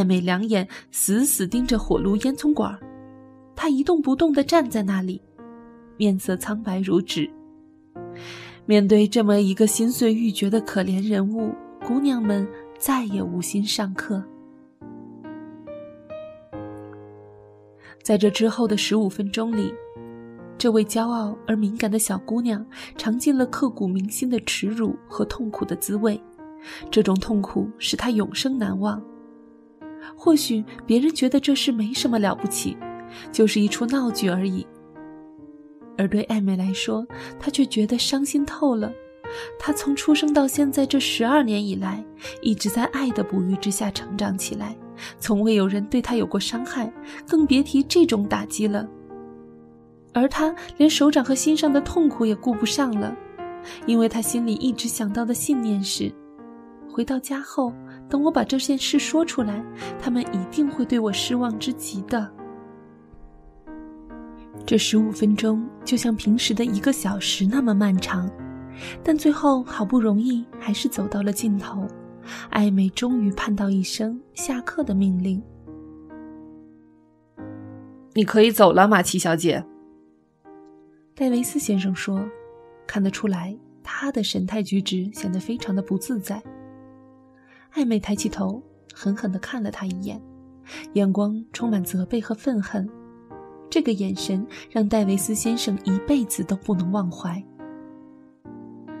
艾美两眼死死盯着火炉烟囱管，她一动不动地站在那里，面色苍白如纸。面对这么一个心碎欲绝的可怜人物，姑娘们再也无心上课。在这之后的十五分钟里，这位骄傲而敏感的小姑娘尝尽了刻骨铭心的耻辱和痛苦的滋味，这种痛苦使她永生难忘。或许别人觉得这事没什么了不起，就是一出闹剧而已。而对艾美来说，她却觉得伤心透了。她从出生到现在这十二年以来，一直在爱的哺育之下成长起来。从未有人对她有过伤害，更别提这种打击了。而他连手掌和心上的痛苦也顾不上了，因为他心里一直想到的信念是：回到家后，等我把这件事说出来，他们一定会对我失望之极的。这十五分钟就像平时的一个小时那么漫长，但最后好不容易还是走到了尽头。艾美终于盼到一声下课的命令：“你可以走了，马奇小姐。”戴维斯先生说，看得出来他的神态举止显得非常的不自在。艾美抬起头，狠狠地看了他一眼，眼光充满责备和愤恨。这个眼神让戴维斯先生一辈子都不能忘怀。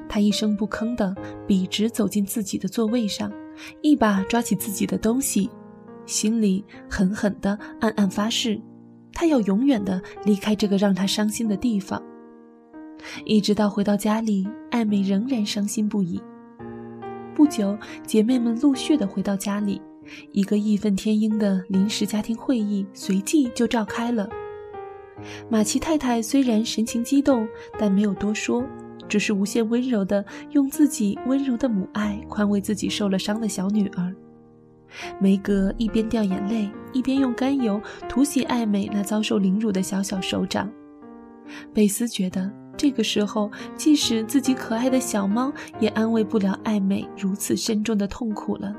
他一声不吭地笔直走进自己的座位上，一把抓起自己的东西，心里狠狠地暗暗发誓：他要永远地离开这个让他伤心的地方。一直到回到家里，艾美仍然伤心不已。不久，姐妹们陆续地回到家里，一个义愤填膺的临时家庭会议随即就召开了。马奇太太虽然神情激动，但没有多说。只是无限温柔地用自己温柔的母爱宽慰自己受了伤的小女儿。梅格一边掉眼泪，一边用甘油涂洗艾美那遭受凌辱的小小手掌。贝斯觉得这个时候，即使自己可爱的小猫也安慰不了艾美如此深重的痛苦了。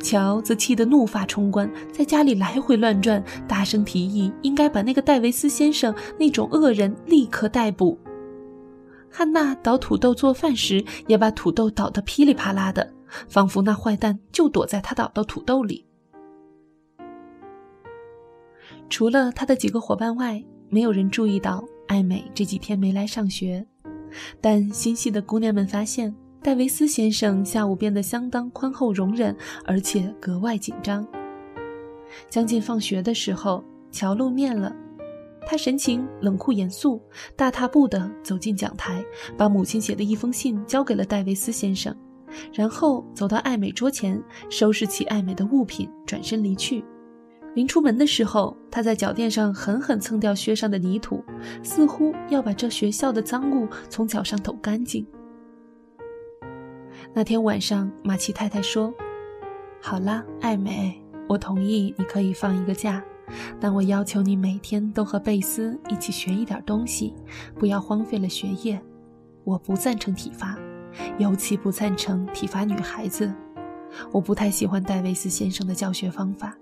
乔则气得怒发冲冠，在家里来回乱转，大声提议应该把那个戴维斯先生那种恶人立刻逮捕。汉娜捣土豆做饭时，也把土豆捣得噼里啪啦的，仿佛那坏蛋就躲在她捣的土豆里。除了他的几个伙伴外，没有人注意到艾美这几天没来上学。但心细的姑娘们发现，戴维斯先生下午变得相当宽厚容忍，而且格外紧张。将近放学的时候，乔露面了。他神情冷酷严肃，大踏步地走进讲台，把母亲写的一封信交给了戴维斯先生，然后走到艾美桌前，收拾起艾美的物品，转身离去。临出门的时候，他在脚垫上狠狠蹭掉靴上的泥土，似乎要把这学校的脏物从脚上抖干净。那天晚上，马奇太太说：“好了，艾美，我同意你可以放一个假。”但我要求你每天都和贝斯一起学一点东西，不要荒废了学业。我不赞成体罚，尤其不赞成体罚女孩子。我不太喜欢戴维斯先生的教学方法。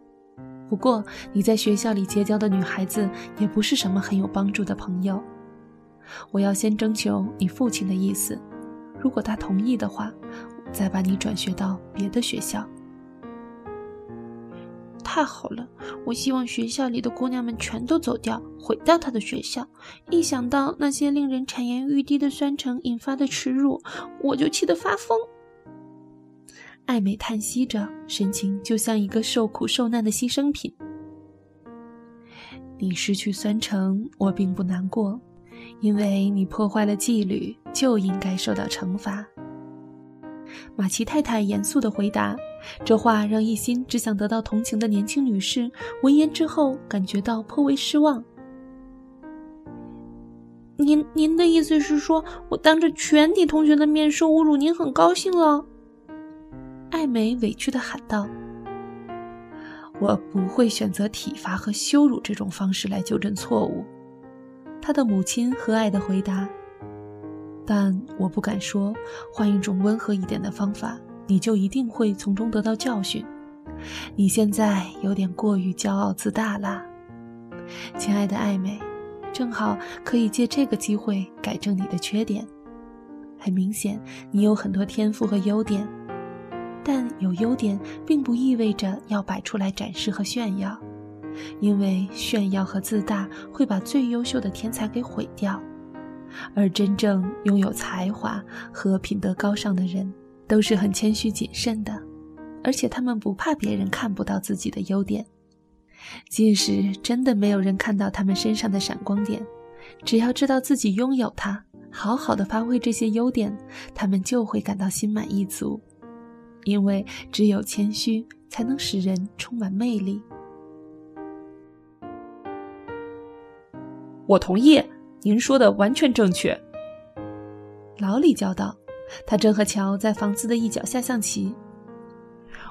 不过你在学校里结交的女孩子也不是什么很有帮助的朋友。我要先征求你父亲的意思，如果他同意的话，再把你转学到别的学校。太好了！我希望学校里的姑娘们全都走掉，毁掉他的学校。一想到那些令人产颜欲滴的酸橙引发的耻辱，我就气得发疯。艾美叹息着，神情就像一个受苦受难的牺牲品。你失去酸橙，我并不难过，因为你破坏了纪律，就应该受到惩罚。马奇太太严肃地回答。这话让一心只想得到同情的年轻女士闻言之后，感觉到颇为失望。您您的意思是说，我当着全体同学的面受侮辱，您很高兴了？艾美委屈地喊道：“我不会选择体罚和羞辱这种方式来纠正错误。”她的母亲和蔼地回答：“但我不敢说，换一种温和一点的方法。”你就一定会从中得到教训。你现在有点过于骄傲自大啦，亲爱的艾美，正好可以借这个机会改正你的缺点。很明显，你有很多天赋和优点，但有优点并不意味着要摆出来展示和炫耀，因为炫耀和自大会把最优秀的天才给毁掉。而真正拥有才华和品德高尚的人，都是很谦虚谨慎的，而且他们不怕别人看不到自己的优点，即使真的没有人看到他们身上的闪光点，只要知道自己拥有它。好好的发挥这些优点，他们就会感到心满意足，因为只有谦虚才能使人充满魅力。我同意，您说的完全正确。老李叫道：“他正和乔在房子的一角下象棋。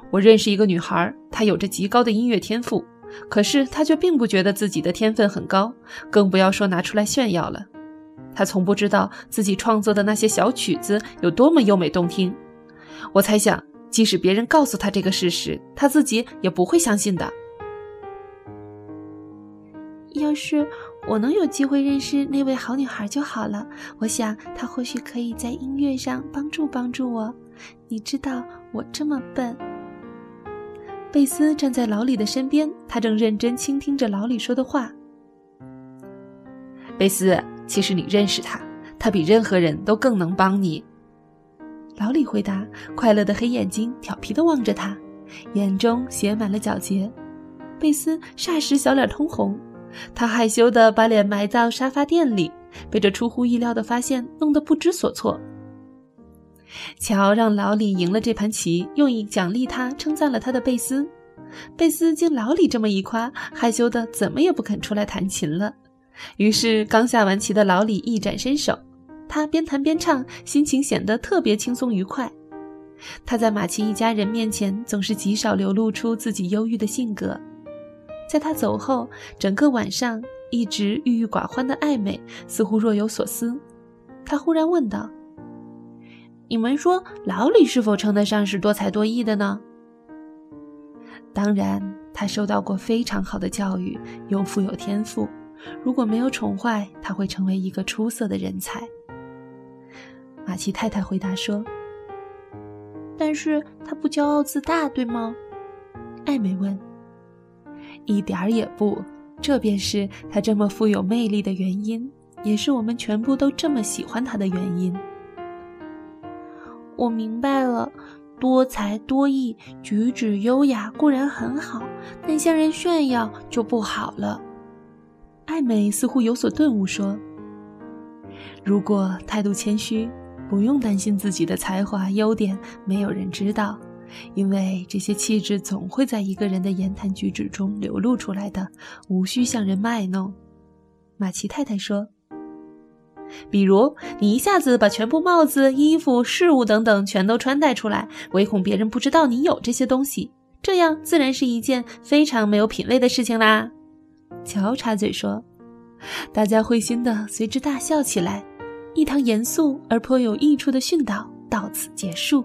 我认识一个女孩，她有着极高的音乐天赋，可是她却并不觉得自己的天分很高，更不要说拿出来炫耀了。”他从不知道自己创作的那些小曲子有多么优美动听。我猜想，即使别人告诉他这个事实，他自己也不会相信的。要是我能有机会认识那位好女孩就好了。我想她或许可以在音乐上帮助帮助我。你知道，我这么笨。贝斯站在老李的身边，他正认真倾听着老李说的话。贝斯。其实你认识他，他比任何人都更能帮你。老李回答，快乐的黑眼睛调皮地望着他，眼中写满了皎洁。贝斯霎时小脸通红，他害羞地把脸埋到沙发垫里，被这出乎意料的发现弄得不知所措。乔让老李赢了这盘棋，用以奖励他，称赞了他的贝斯。贝斯经老李这么一夸，害羞的怎么也不肯出来弹琴了。于是，刚下完棋的老李一展身手，他边弹边唱，心情显得特别轻松愉快。他在马奇一家人面前总是极少流露出自己忧郁的性格。在他走后，整个晚上一直郁郁寡欢的艾美似乎若有所思。他忽然问道：“你们说老李是否称得上是多才多艺的呢？”“当然，他受到过非常好的教育，又富有天赋。”如果没有宠坏，他会成为一个出色的人才。马奇太太回答说：“但是他不骄傲自大，对吗？”艾美问。“一点儿也不，这便是他这么富有魅力的原因，也是我们全部都这么喜欢他的原因。”我明白了，多才多艺、举止优雅固然很好，但向人炫耀就不好了。艾美似乎有所顿悟，说：“如果态度谦虚，不用担心自己的才华优点没有人知道，因为这些气质总会在一个人的言谈举止中流露出来的，无需向人卖弄。”马奇太太说：“比如你一下子把全部帽子、衣服、饰物等等全都穿戴出来，唯恐别人不知道你有这些东西，这样自然是一件非常没有品位的事情啦。”乔插嘴说：“大家会心的随之大笑起来。”一堂严肃而颇有益处的训导到此结束。